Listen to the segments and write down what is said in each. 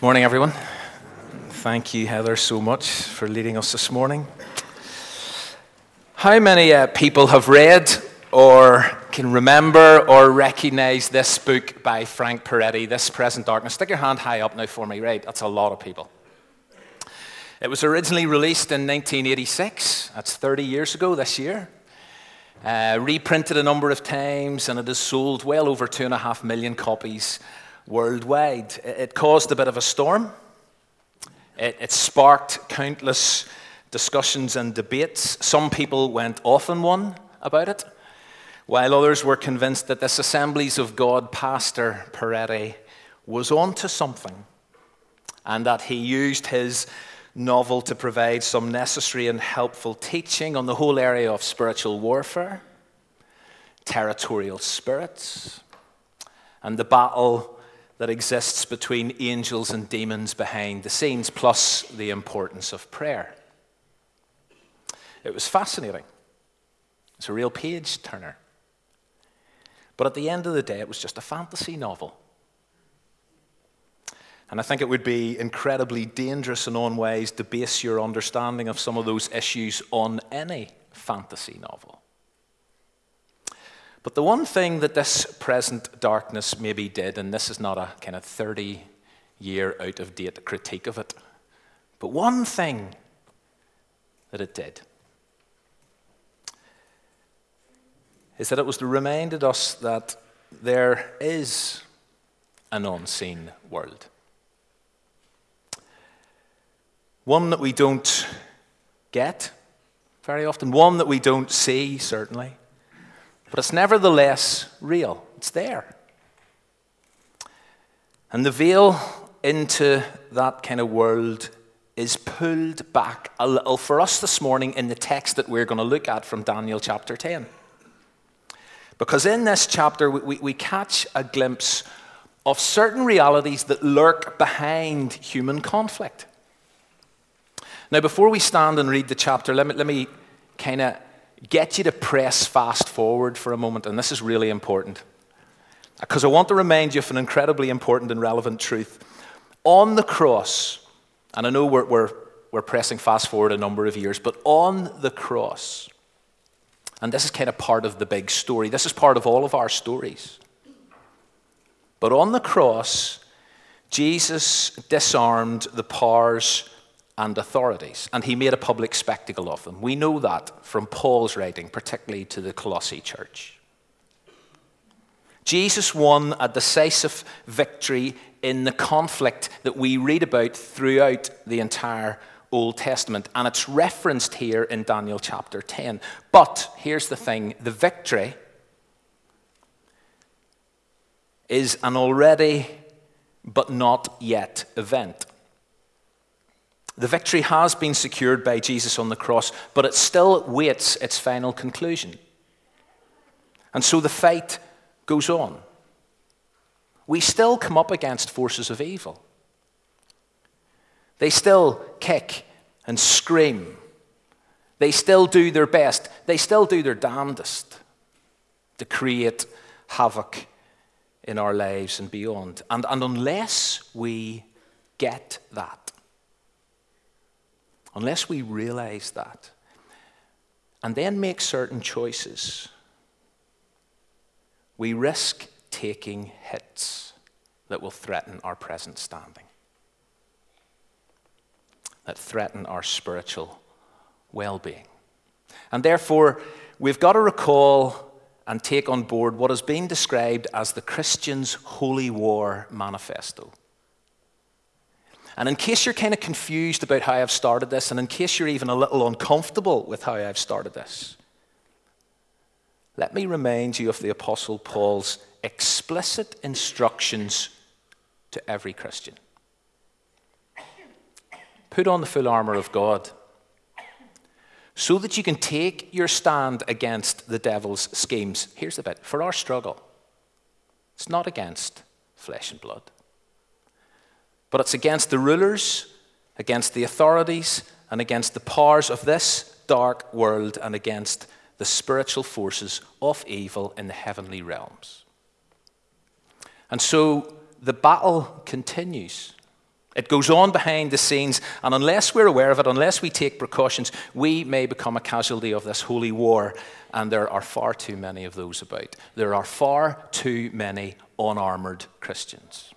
Morning, everyone. Thank you, Heather, so much for leading us this morning. How many uh, people have read or can remember or recognize this book by Frank Peretti, This Present Darkness? Stick your hand high up now for me, right? That's a lot of people. It was originally released in 1986. That's 30 years ago this year. Uh, reprinted a number of times, and it has sold well over two and a half million copies worldwide. It caused a bit of a storm. It, it, sparked countless discussions and debates. Some people went off on one about it, while others were convinced that this Assemblies of God pastor, Peretti, was onto something and that he used his novel to provide some necessary and helpful teaching on the whole area of spiritual warfare, territorial spirits, and the battle that exists between angels and demons behind the scenes, plus the importance of prayer. It was fascinating. It's a real page turner. But at the end of the day, it was just a fantasy novel. And I think it would be incredibly dangerous in own ways to base your understanding of some of those issues on any fantasy novel. But the one thing that this present darkness maybe did, and this is not a kind of 30 year out of date critique of it, but one thing that it did is that it was to remind us that there is an unseen world. one that we don't get very often, one that we don't see, certainly, but it's nevertheless real. It's there. And the veil into that kind of world is pulled back a little for us this morning in the text that we're going to look at from Daniel chapter 10. Because in this chapter, we, we, we catch a glimpse of certain realities that lurk behind human conflict. Now, before we stand and read the chapter, let me, let me kind of get you to press fast forward for a moment, and this is really important. Because I want to remind you of an incredibly important and relevant truth. On the cross, and I know we're, we're, we're pressing fast forward a number of years, but on the cross, and this is kind of part of the big story, this is part of all of our stories. But on the cross, Jesus disarmed the powers and authorities, and he made a public spectacle of them. We know that from Paul's writing, particularly to the Colossae church. Jesus won a decisive victory in the conflict that we read about throughout the entire Old Testament, and it's referenced here in Daniel chapter 10. But here's the thing the victory is an already but not yet event. The victory has been secured by Jesus on the cross, but it still waits its final conclusion. And so the fight goes on. We still come up against forces of evil. They still kick and scream. They still do their best. They still do their damnedest to create havoc in our lives and beyond. And, and unless we get that, Unless we realize that and then make certain choices, we risk taking hits that will threaten our present standing, that threaten our spiritual well being. And therefore, we've got to recall and take on board what has been described as the Christian's Holy War Manifesto. And in case you're kind of confused about how I've started this, and in case you're even a little uncomfortable with how I've started this, let me remind you of the Apostle Paul's explicit instructions to every Christian. Put on the full armor of God so that you can take your stand against the devil's schemes. Here's the bit for our struggle, it's not against flesh and blood but it's against the rulers, against the authorities, and against the powers of this dark world, and against the spiritual forces of evil in the heavenly realms. And so the battle continues. It goes on behind the scenes, and unless we're aware of it, unless we take precautions, we may become a casualty of this holy war, and there are far too many of those about. There are far too many unarmored Christians.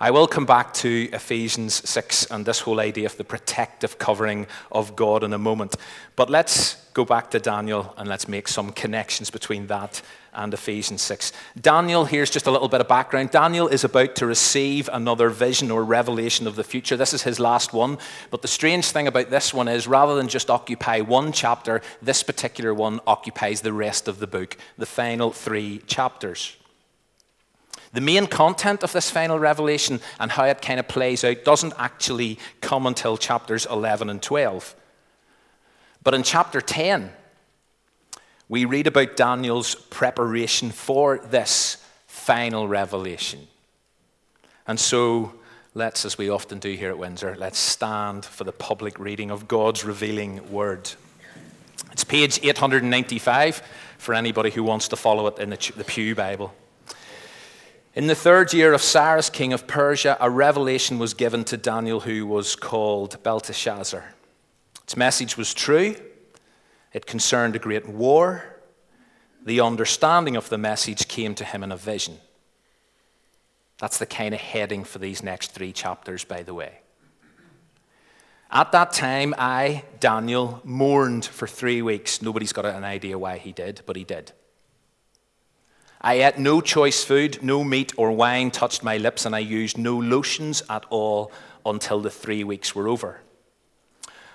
I will come back to Ephesians 6 and this whole idea of the protective covering of God in a moment. But let's go back to Daniel and let's make some connections between that and Ephesians 6. Daniel, here's just a little bit of background. Daniel is about to receive another vision or revelation of the future. This is his last one. But the strange thing about this one is rather than just occupy one chapter, this particular one occupies the rest of the book, the final three chapters. The main content of this final revelation and how it kind of plays out doesn't actually come until chapters 11 and 12. But in chapter 10, we read about Daniel's preparation for this final revelation. And so, let's, as we often do here at Windsor, let's stand for the public reading of God's revealing word. It's page 895 for anybody who wants to follow it in the, the Pew Bible. In the third year of Cyrus, king of Persia, a revelation was given to Daniel, who was called Belteshazzar. Its message was true, it concerned a great war. The understanding of the message came to him in a vision. That's the kind of heading for these next three chapters, by the way. At that time, I, Daniel, mourned for three weeks. Nobody's got an idea why he did, but he did. I ate no choice food, no meat or wine touched my lips, and I used no lotions at all until the three weeks were over.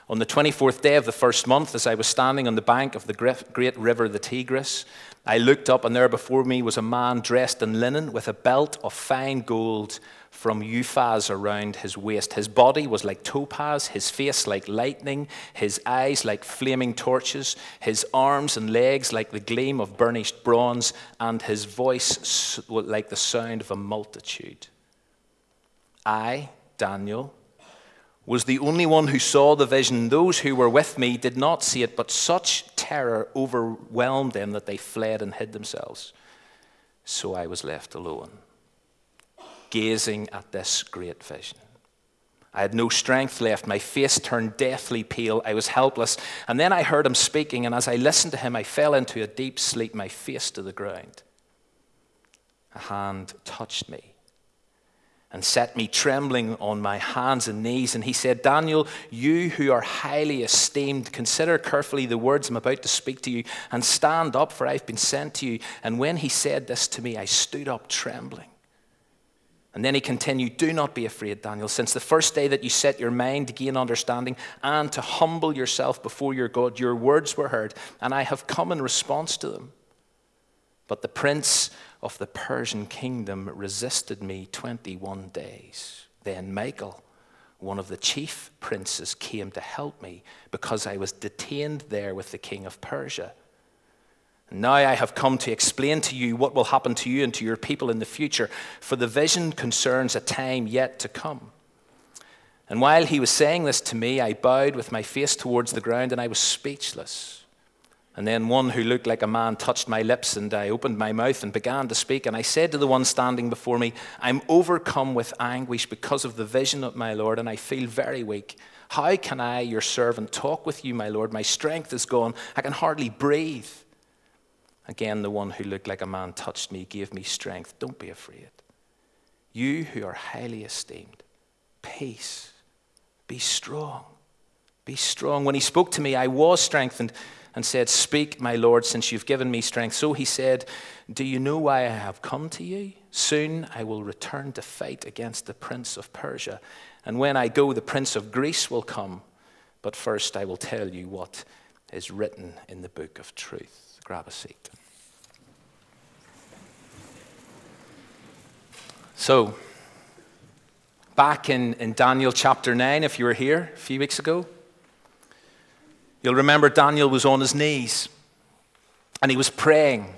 On the 24th day of the first month, as I was standing on the bank of the great river, the Tigris, I looked up, and there before me was a man dressed in linen with a belt of fine gold from Uphaz around his waist. His body was like topaz, his face like lightning, his eyes like flaming torches, his arms and legs like the gleam of burnished bronze, and his voice like the sound of a multitude. I, Daniel, was the only one who saw the vision. Those who were with me did not see it, but such terror overwhelmed them that they fled and hid themselves. So I was left alone gazing at this great vision. I had no strength left. My face turned deathly pale. I was helpless. And then I heard him speaking, and as I listened to him, I fell into a deep sleep, my face to the ground. A hand touched me and set me trembling on my hands and knees. And he said, Daniel, you who are highly esteemed, consider carefully the words I'm about to speak to you and stand up, for I've been sent to you. And when he said this to me, I stood up trembling. And then he continued, Do not be afraid, Daniel, since the first day that you set your mind to gain understanding and to humble yourself before your God, your words were heard, and I have come in response to them. But the prince of the Persian kingdom resisted me 21 days. Then Michael, one of the chief princes, came to help me because I was detained there with the king of Persia. Now I have come to explain to you what will happen to you and to your people in the future, for the vision concerns a time yet to come. And while he was saying this to me, I bowed with my face towards the ground and I was speechless. And then one who looked like a man touched my lips, and I opened my mouth and began to speak. And I said to the one standing before me, I'm overcome with anguish because of the vision of my Lord, and I feel very weak. How can I, your servant, talk with you, my Lord? My strength is gone. I can hardly breathe. Again, the one who looked like a man touched me, gave me strength. Don't be afraid. You who are highly esteemed, peace, be strong. Be strong. When he spoke to me, I was strengthened and said, Speak, my Lord, since you've given me strength. So he said, Do you know why I have come to you? Soon I will return to fight against the prince of Persia. And when I go, the prince of Greece will come. But first I will tell you what is written in the book of truth grab a seat. So, back in, in Daniel chapter 9, if you were here a few weeks ago, you'll remember Daniel was on his knees and he was praying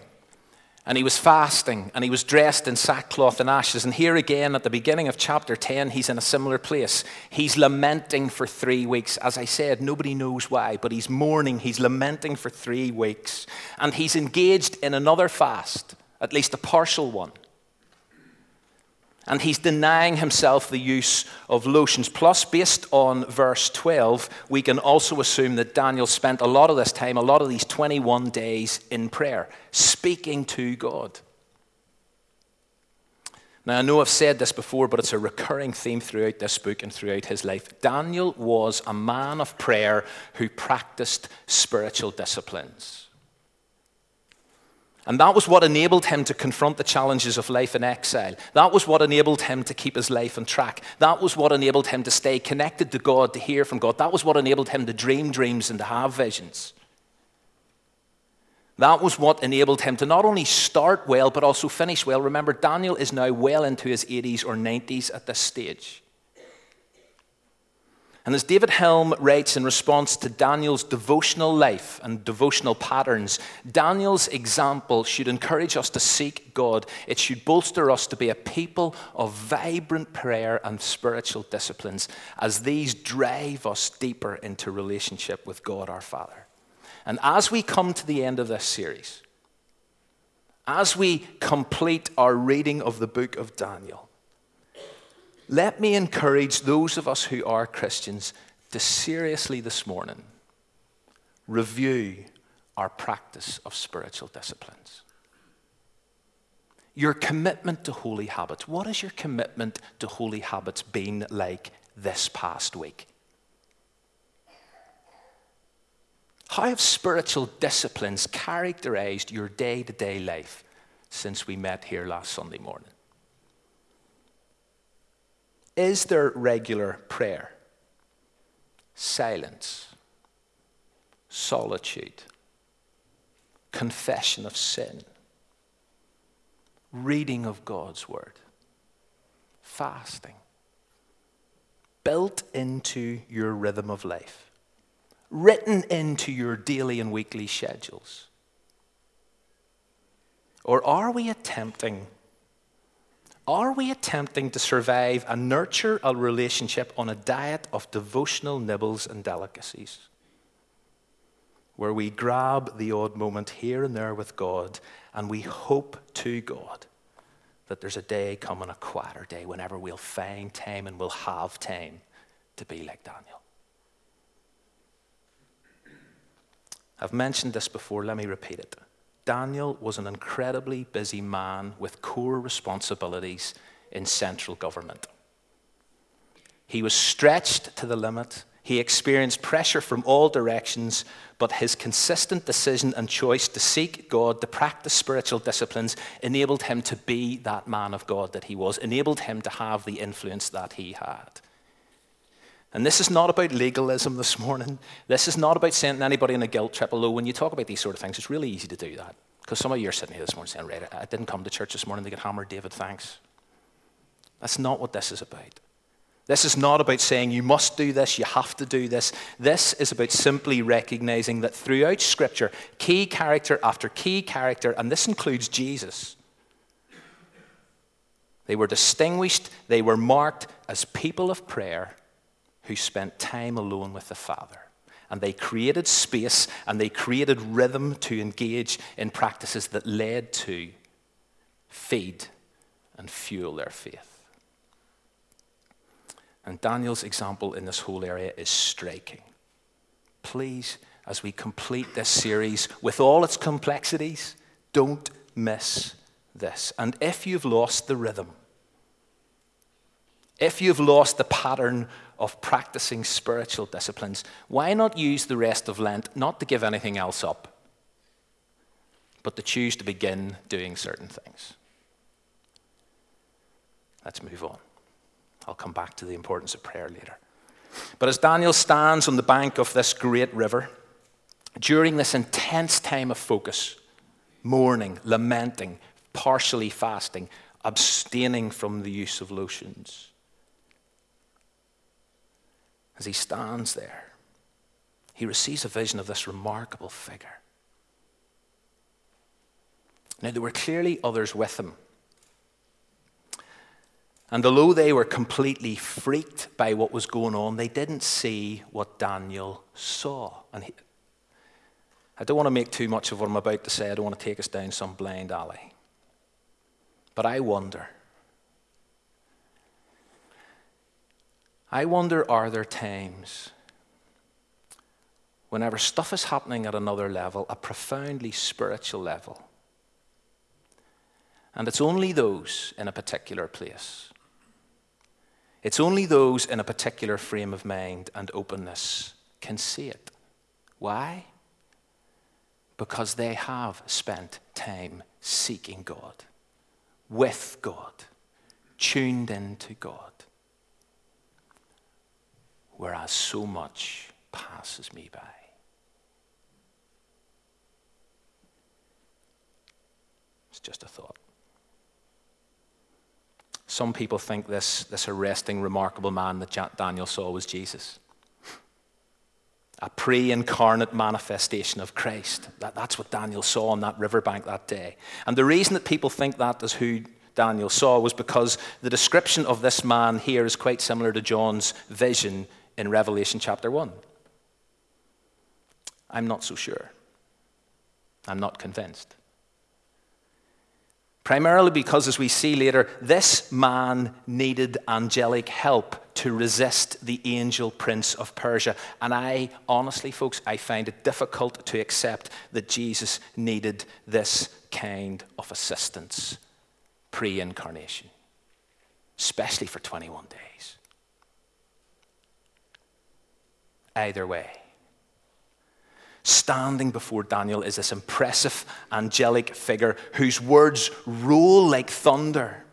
and he was fasting and he was dressed in sackcloth and ashes. And here again, at the beginning of chapter 10, he's in a similar place. He's lamenting for three weeks. As I said, nobody knows why, but he's mourning. He's lamenting for three weeks. And he's engaged in another fast, at least a partial one. And he's denying himself the use of lotions. Plus, based on verse 12, we can also assume that Daniel spent a lot of this time, a lot of these 21 days in prayer, speaking to God. Now, I know I've said this before, but it's a recurring theme throughout this book and throughout his life. Daniel was a man of prayer who practiced spiritual disciplines. And that was what enabled him to confront the challenges of life in exile. That was what enabled him to keep his life on track. That was what enabled him to stay connected to God, to hear from God. That was what enabled him to dream dreams and to have visions. That was what enabled him to not only start well, but also finish well. Remember, Daniel is now well into his 80s or 90s at this stage. And as David Helm writes in response to Daniel's devotional life and devotional patterns, Daniel's example should encourage us to seek God. It should bolster us to be a people of vibrant prayer and spiritual disciplines as these drive us deeper into relationship with God our Father. And as we come to the end of this series, as we complete our reading of the book of Daniel, let me encourage those of us who are Christians to seriously this morning review our practice of spiritual disciplines. Your commitment to holy habits. What has your commitment to holy habits been like this past week? How have spiritual disciplines characterized your day to day life since we met here last Sunday morning? Is there regular prayer, silence, solitude, confession of sin, reading of God's word, fasting, built into your rhythm of life, written into your daily and weekly schedules? Or are we attempting are we attempting to survive and nurture a relationship on a diet of devotional nibbles and delicacies? Where we grab the odd moment here and there with God and we hope to God that there's a day coming, a quieter day, whenever we'll find time and we'll have time to be like Daniel. I've mentioned this before, let me repeat it. Daniel was an incredibly busy man with core responsibilities in central government. He was stretched to the limit. He experienced pressure from all directions, but his consistent decision and choice to seek God, to practice spiritual disciplines, enabled him to be that man of God that he was, enabled him to have the influence that he had. And this is not about legalism this morning. This is not about sending anybody in a guilt trip, although when you talk about these sort of things, it's really easy to do that. Because some of you are sitting here this morning saying, right, I didn't come to church this morning to get hammered, David, thanks. That's not what this is about. This is not about saying you must do this, you have to do this. This is about simply recognizing that throughout Scripture, key character after key character, and this includes Jesus, they were distinguished, they were marked as people of prayer who spent time alone with the Father. And they created space and they created rhythm to engage in practices that led to feed and fuel their faith. And Daniel's example in this whole area is striking. Please, as we complete this series with all its complexities, don't miss this. And if you've lost the rhythm, if you've lost the pattern of practicing spiritual disciplines, why not use the rest of Lent not to give anything else up, but to choose to begin doing certain things? Let's move on. I'll come back to the importance of prayer later. But as Daniel stands on the bank of this great river, during this intense time of focus, mourning, lamenting, partially fasting, abstaining from the use of lotions, as he stands there, he receives a vision of this remarkable figure. Now, there were clearly others with him. And although they were completely freaked by what was going on, they didn't see what Daniel saw. And he, I don't want to make too much of what I'm about to say. I don't want to take us down some blind alley. But I wonder I wonder are there times whenever stuff is happening at another level, a profoundly spiritual level, and it's only those in a particular place. It's only those in a particular frame of mind and openness can see it. Why? Because they have spent time seeking God, with God, tuned into God. Whereas so much passes me by. It's just a thought. Some people think this, this arresting, remarkable man that Daniel saw was Jesus. A pre incarnate manifestation of Christ. That, that's what Daniel saw on that riverbank that day. And the reason that people think that is who Daniel saw was because the description of this man here is quite similar to John's vision in Revelation chapter 1. I'm not so sure. I'm not convinced. Primarily because, as we see later, this man needed angelic help to resist the angel prince of Persia. And I, honestly, folks, I find it difficult to accept that Jesus needed this kind of assistance pre incarnation, especially for 21 days. Either way, standing before Daniel is this impressive angelic figure whose words roll like thunder.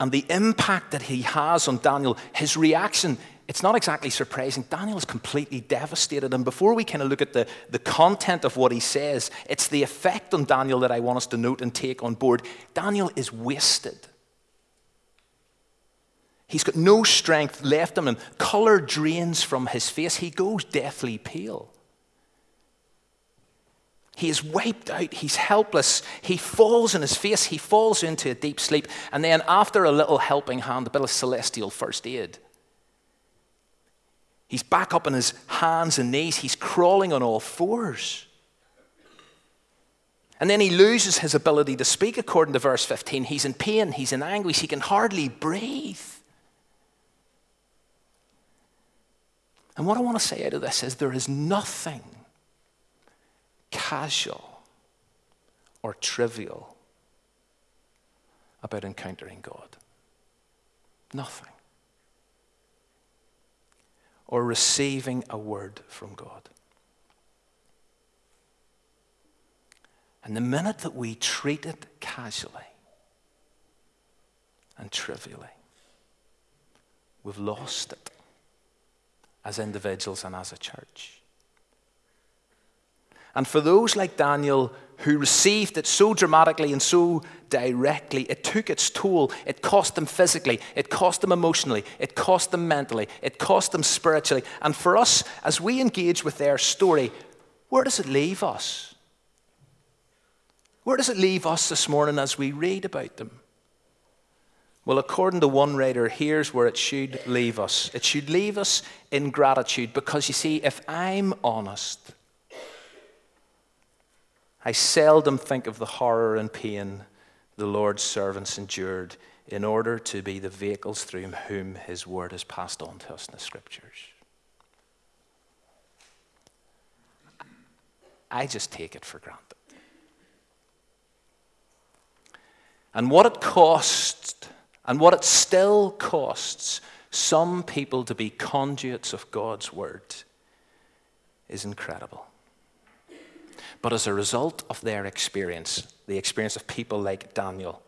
And the impact that he has on Daniel, his reaction, it's not exactly surprising. Daniel is completely devastated. And before we kind of look at the, the content of what he says, it's the effect on Daniel that I want us to note and take on board. Daniel is wasted. He's got no strength left in him. Color drains from his face. He goes deathly pale. He is wiped out. He's helpless. He falls on his face. He falls into a deep sleep. And then, after a little helping hand, a bit of celestial first aid, he's back up on his hands and knees. He's crawling on all fours. And then he loses his ability to speak, according to verse 15. He's in pain. He's in anguish. He can hardly breathe. And what I want to say out of this is there is nothing casual or trivial about encountering God. Nothing. Or receiving a word from God. And the minute that we treat it casually and trivially, we've lost it as individuals and as a church. And for those like Daniel who received it so dramatically and so directly, it took its toll. It cost them physically, it cost them emotionally, it cost them mentally, it cost them spiritually. And for us, as we engage with their story, where does it leave us? Where does it leave us this morning as we read about them? Well, according to one writer, here's where it should leave us. It should leave us in gratitude because you see, if I'm honest, I seldom think of the horror and pain the Lord's servants endured in order to be the vehicles through whom his word is passed on to us in the scriptures. I just take it for granted. And what it cost and what it still costs some people to be conduits of God's word is incredible. But as a result of their experience, the experience of people like Daniel,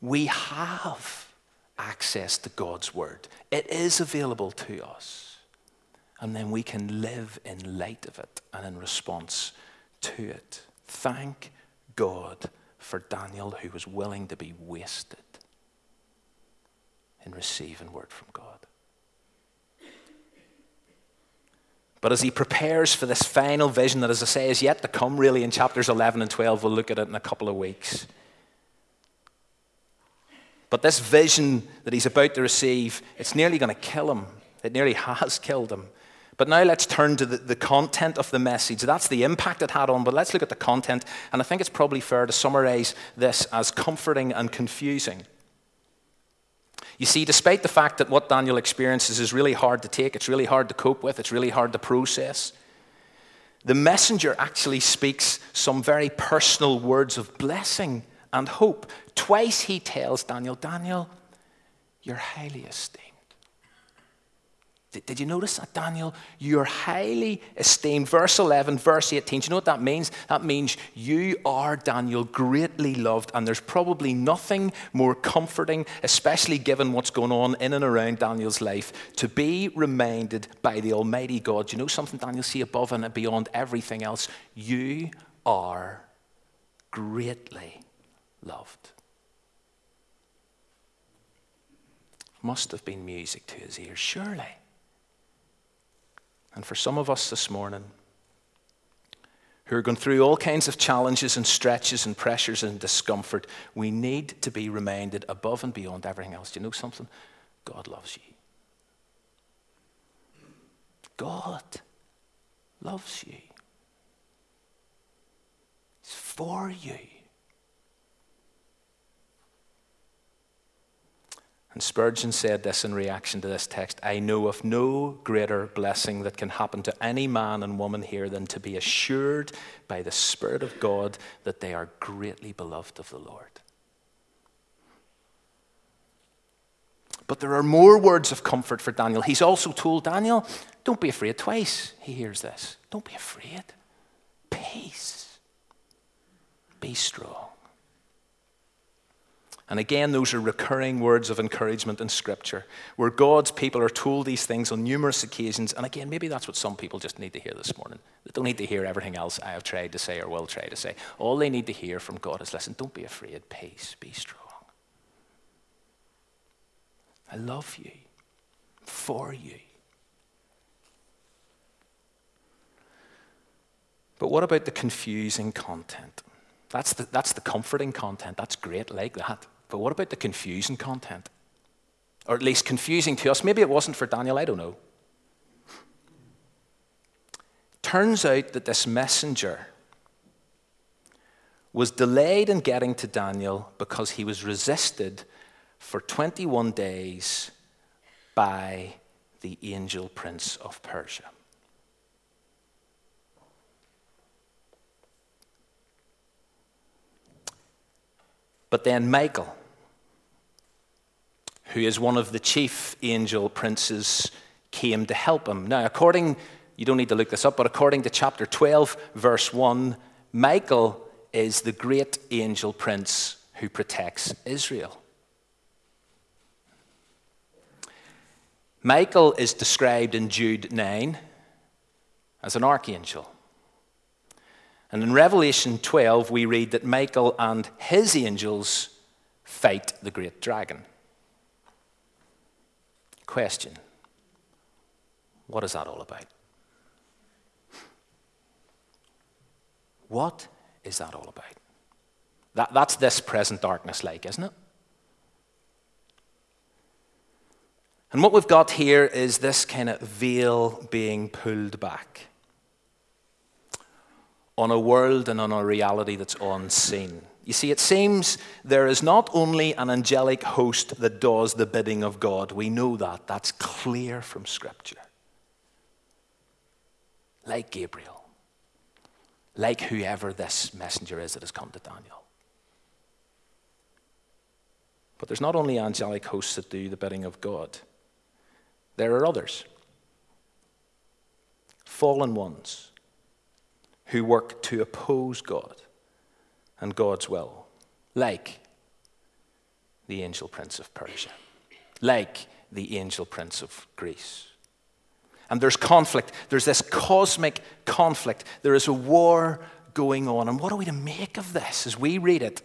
we have access to God's word. It is available to us. And then we can live in light of it and in response to it. Thank God for Daniel, who was willing to be wasted in receiving word from God. But as he prepares for this final vision that, as I say, is yet to come, really, in chapters 11 and 12, we'll look at it in a couple of weeks. But this vision that he's about to receive, it's nearly going to kill him. It nearly has killed him. But now let's turn to the, the content of the message. That's the impact it had on, but let's look at the content. And I think it's probably fair to summarize this as comforting and confusing. You see, despite the fact that what Daniel experiences is really hard to take, it's really hard to cope with, it's really hard to process, the messenger actually speaks some very personal words of blessing and hope. Twice he tells Daniel, Daniel, you're highly esteemed. Did, did you notice that, Daniel? You're highly esteemed. Verse 11, verse 18. Do you know what that means? That means you are, Daniel, greatly loved. And there's probably nothing more comforting, especially given what's going on in and around Daniel's life, to be reminded by the Almighty God. Do you know something, Daniel? See above and beyond everything else. You are greatly loved. Must have been music to his ears, surely. And for some of us this morning, who are going through all kinds of challenges and stretches and pressures and discomfort, we need to be reminded above and beyond everything else. Do you know something? God loves you. God loves you. He's for you. And Spurgeon said this in reaction to this text I know of no greater blessing that can happen to any man and woman here than to be assured by the Spirit of God that they are greatly beloved of the Lord. But there are more words of comfort for Daniel. He's also told Daniel, don't be afraid. Twice he hears this. Don't be afraid. Peace. Be strong. And again, those are recurring words of encouragement in Scripture, where God's people are told these things on numerous occasions. And again, maybe that's what some people just need to hear this morning. They don't need to hear everything else I have tried to say or will try to say. All they need to hear from God is listen, don't be afraid, peace, be strong. I love you, for you. But what about the confusing content? That's the, that's the comforting content. That's great, like that. But what about the confusing content? Or at least confusing to us. Maybe it wasn't for Daniel, I don't know. Turns out that this messenger was delayed in getting to Daniel because he was resisted for 21 days by the angel prince of Persia. But then Michael, who is one of the chief angel princes, came to help him. Now, according, you don't need to look this up, but according to chapter 12, verse 1, Michael is the great angel prince who protects Israel. Michael is described in Jude 9 as an archangel. And in Revelation 12, we read that Michael and his angels fight the great dragon. Question What is that all about? What is that all about? That, that's this present darkness like, isn't it? And what we've got here is this kind of veil being pulled back on a world and on a reality that's unseen. You see, it seems there is not only an angelic host that does the bidding of God. We know that. That's clear from Scripture. Like Gabriel, like whoever this messenger is that has come to Daniel. But there's not only angelic hosts that do the bidding of God, there are others. Fallen ones who work to oppose God and God's will, like the angel prince of Persia, like the angel prince of Greece. And there's conflict. There's this cosmic conflict. There is a war going on. And what are we to make of this as we read it?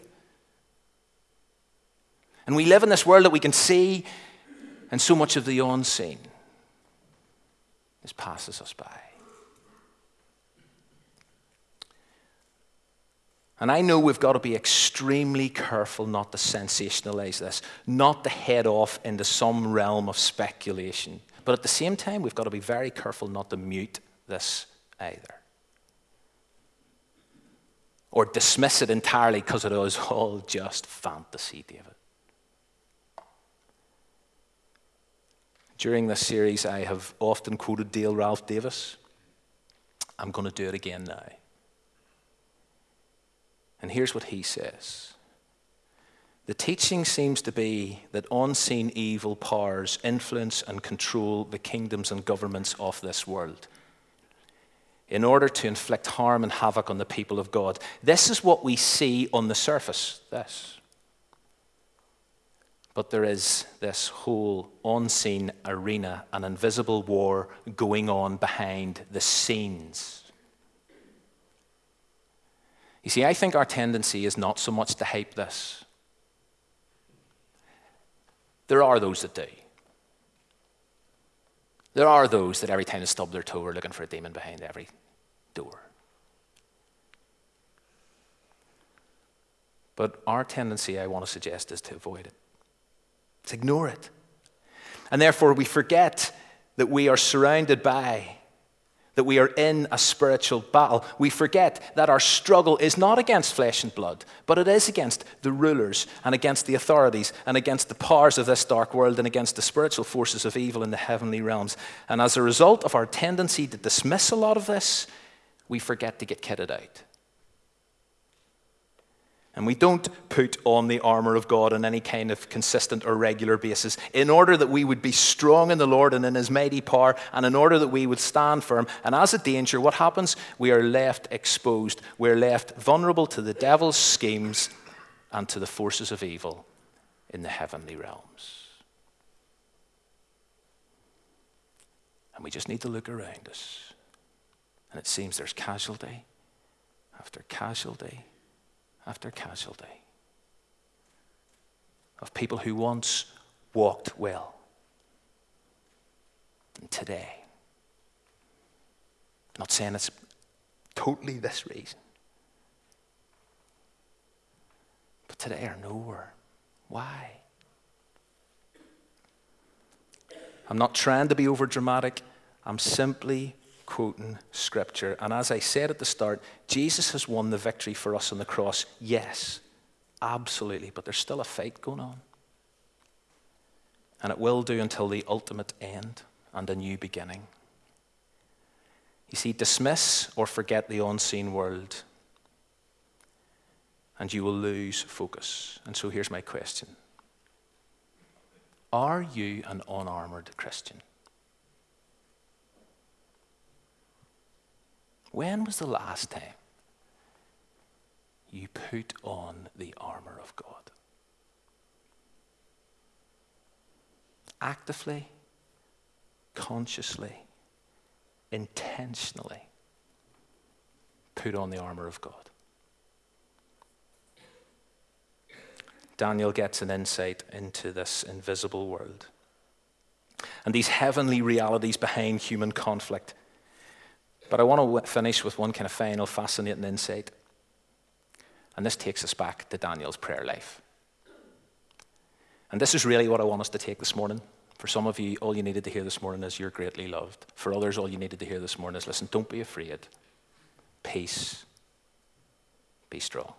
And we live in this world that we can see, and so much of the unseen just passes us by. And I know we've got to be extremely careful not to sensationalize this, not to head off into some realm of speculation. But at the same time, we've got to be very careful not to mute this either. Or dismiss it entirely because it is all just fantasy, David. During this series, I have often quoted Dale Ralph Davis. I'm going to do it again now. And here's what he says The teaching seems to be that unseen evil powers influence and control the kingdoms and governments of this world in order to inflict harm and havoc on the people of God. This is what we see on the surface. This. But there is this whole unseen arena, an invisible war going on behind the scenes. You see, I think our tendency is not so much to hype this. There are those that do. There are those that every time they stub their toe are looking for a demon behind every door. But our tendency, I want to suggest, is to avoid it. To ignore it. And therefore, we forget that we are surrounded by, that we are in a spiritual battle. We forget that our struggle is not against flesh and blood, but it is against the rulers and against the authorities and against the powers of this dark world and against the spiritual forces of evil in the heavenly realms. And as a result of our tendency to dismiss a lot of this, we forget to get kitted out. And we don't put on the armor of God on any kind of consistent or regular basis in order that we would be strong in the Lord and in his mighty power, and in order that we would stand firm. And as a danger, what happens? We are left exposed. We're left vulnerable to the devil's schemes and to the forces of evil in the heavenly realms. And we just need to look around us. And it seems there's casualty after casualty after casualty of people who once walked well. And today, I'm not saying it's totally this reason, but today are nowhere. Why? I'm not trying to be over dramatic. I'm simply quoting scripture. And as I said at the start, Jesus has won the victory for us on the cross. Yes, absolutely. But there's still a fight going on. And it will do until the ultimate end and a new beginning. You see, dismiss or forget the unseen world, and you will lose focus. And so here's my question Are you an unarmored Christian? When was the last time you put on the armor of God? Actively, consciously, intentionally put on the armor of God. Daniel gets an insight into this invisible world and these heavenly realities behind human conflict but I want to finish with one kind of final fascinating insight. And this takes us back to Daniel's prayer life. And this is really what I want us to take this morning. For some of you, all you needed to hear this morning is you're greatly loved. For others, all you needed to hear this morning is listen, don't be afraid. Peace. Be strong.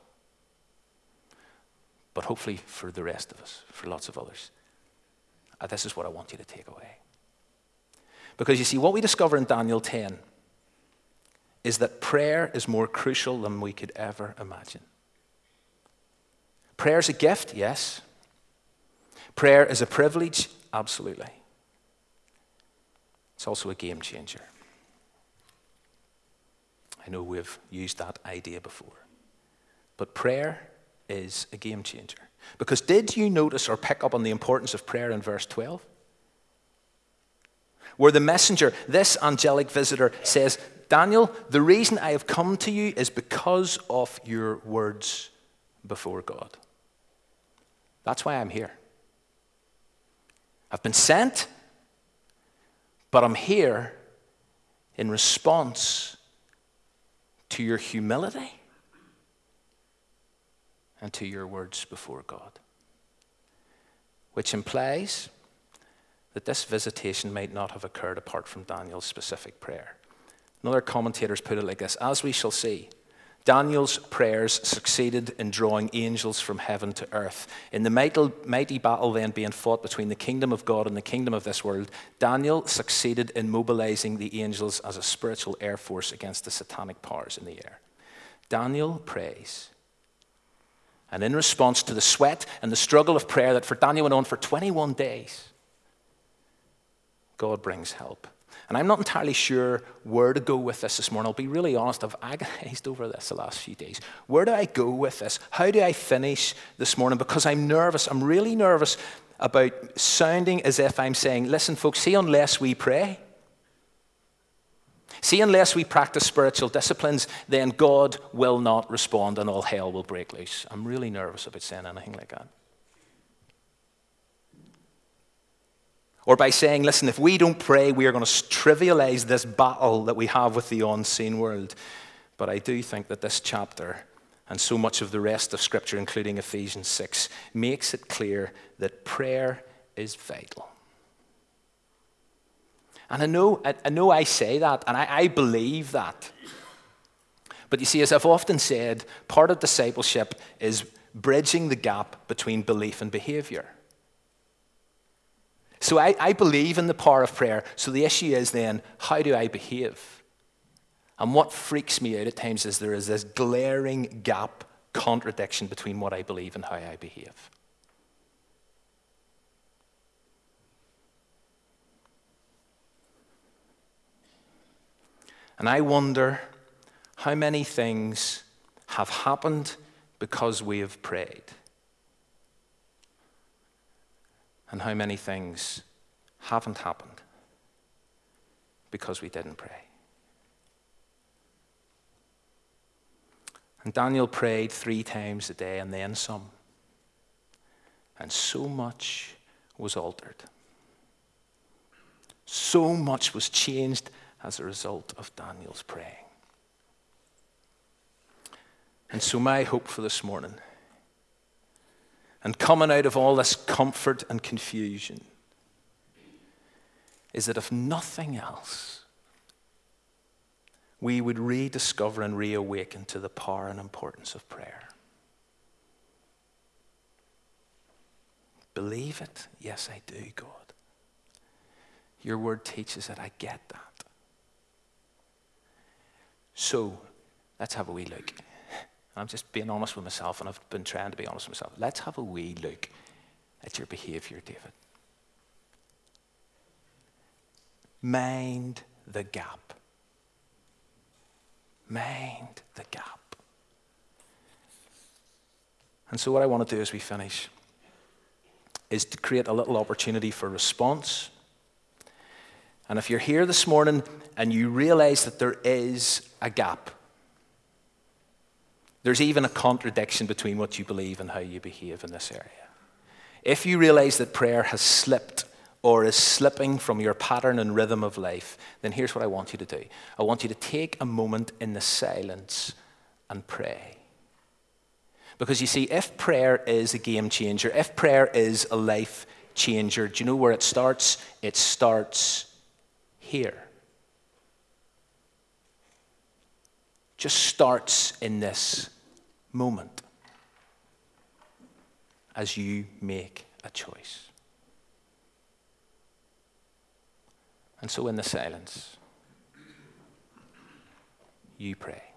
But hopefully, for the rest of us, for lots of others, uh, this is what I want you to take away. Because you see, what we discover in Daniel 10 is that prayer is more crucial than we could ever imagine. Prayer is a gift, yes. Prayer is a privilege, absolutely. It's also a game changer. I know we've used that idea before. But prayer is a game changer. Because did you notice or pick up on the importance of prayer in verse 12? Where the messenger, this angelic visitor, says, Daniel, the reason I have come to you is because of your words before God. That's why I'm here. I've been sent, but I'm here in response to your humility and to your words before God. Which implies that this visitation might not have occurred apart from Daniel's specific prayer. Another commentators put it like this As we shall see, Daniel's prayers succeeded in drawing angels from heaven to earth. In the mighty battle then being fought between the kingdom of God and the kingdom of this world, Daniel succeeded in mobilizing the angels as a spiritual air force against the satanic powers in the air. Daniel prays. And in response to the sweat and the struggle of prayer that for Daniel went on for 21 days, God brings help. And I'm not entirely sure where to go with this this morning. I'll be really honest, I've agonized over this the last few days. Where do I go with this? How do I finish this morning? Because I'm nervous. I'm really nervous about sounding as if I'm saying, listen, folks, see, unless we pray, see, unless we practice spiritual disciplines, then God will not respond and all hell will break loose. I'm really nervous about saying anything like that. Or by saying, listen, if we don't pray, we are going to trivialize this battle that we have with the unseen world. But I do think that this chapter and so much of the rest of Scripture, including Ephesians 6, makes it clear that prayer is vital. And I know I, know I say that, and I, I believe that. But you see, as I've often said, part of discipleship is bridging the gap between belief and behavior. So I, I believe in the power of prayer. So the issue is then, how do I behave? And what freaks me out at times is there is this glaring gap, contradiction between what I believe and how I behave. And I wonder how many things have happened because we have prayed. And how many things haven't happened because we didn't pray. And Daniel prayed three times a day and then some. And so much was altered. So much was changed as a result of Daniel's praying. And so, my hope for this morning and coming out of all this comfort and confusion is that if nothing else, we would rediscover and reawaken to the power and importance of prayer. Believe it? Yes, I do, God. Your word teaches it. I get that. So, let's have a wee look. I'm just being honest with myself, and I've been trying to be honest with myself. Let's have a wee look at your behavior, David. Mind the gap. Mind the gap. And so, what I want to do as we finish is to create a little opportunity for response. And if you're here this morning and you realize that there is a gap, there's even a contradiction between what you believe and how you behave in this area. If you realize that prayer has slipped or is slipping from your pattern and rhythm of life, then here's what I want you to do I want you to take a moment in the silence and pray. Because you see, if prayer is a game changer, if prayer is a life changer, do you know where it starts? It starts here. Just starts in this moment as you make a choice. And so, in the silence, you pray.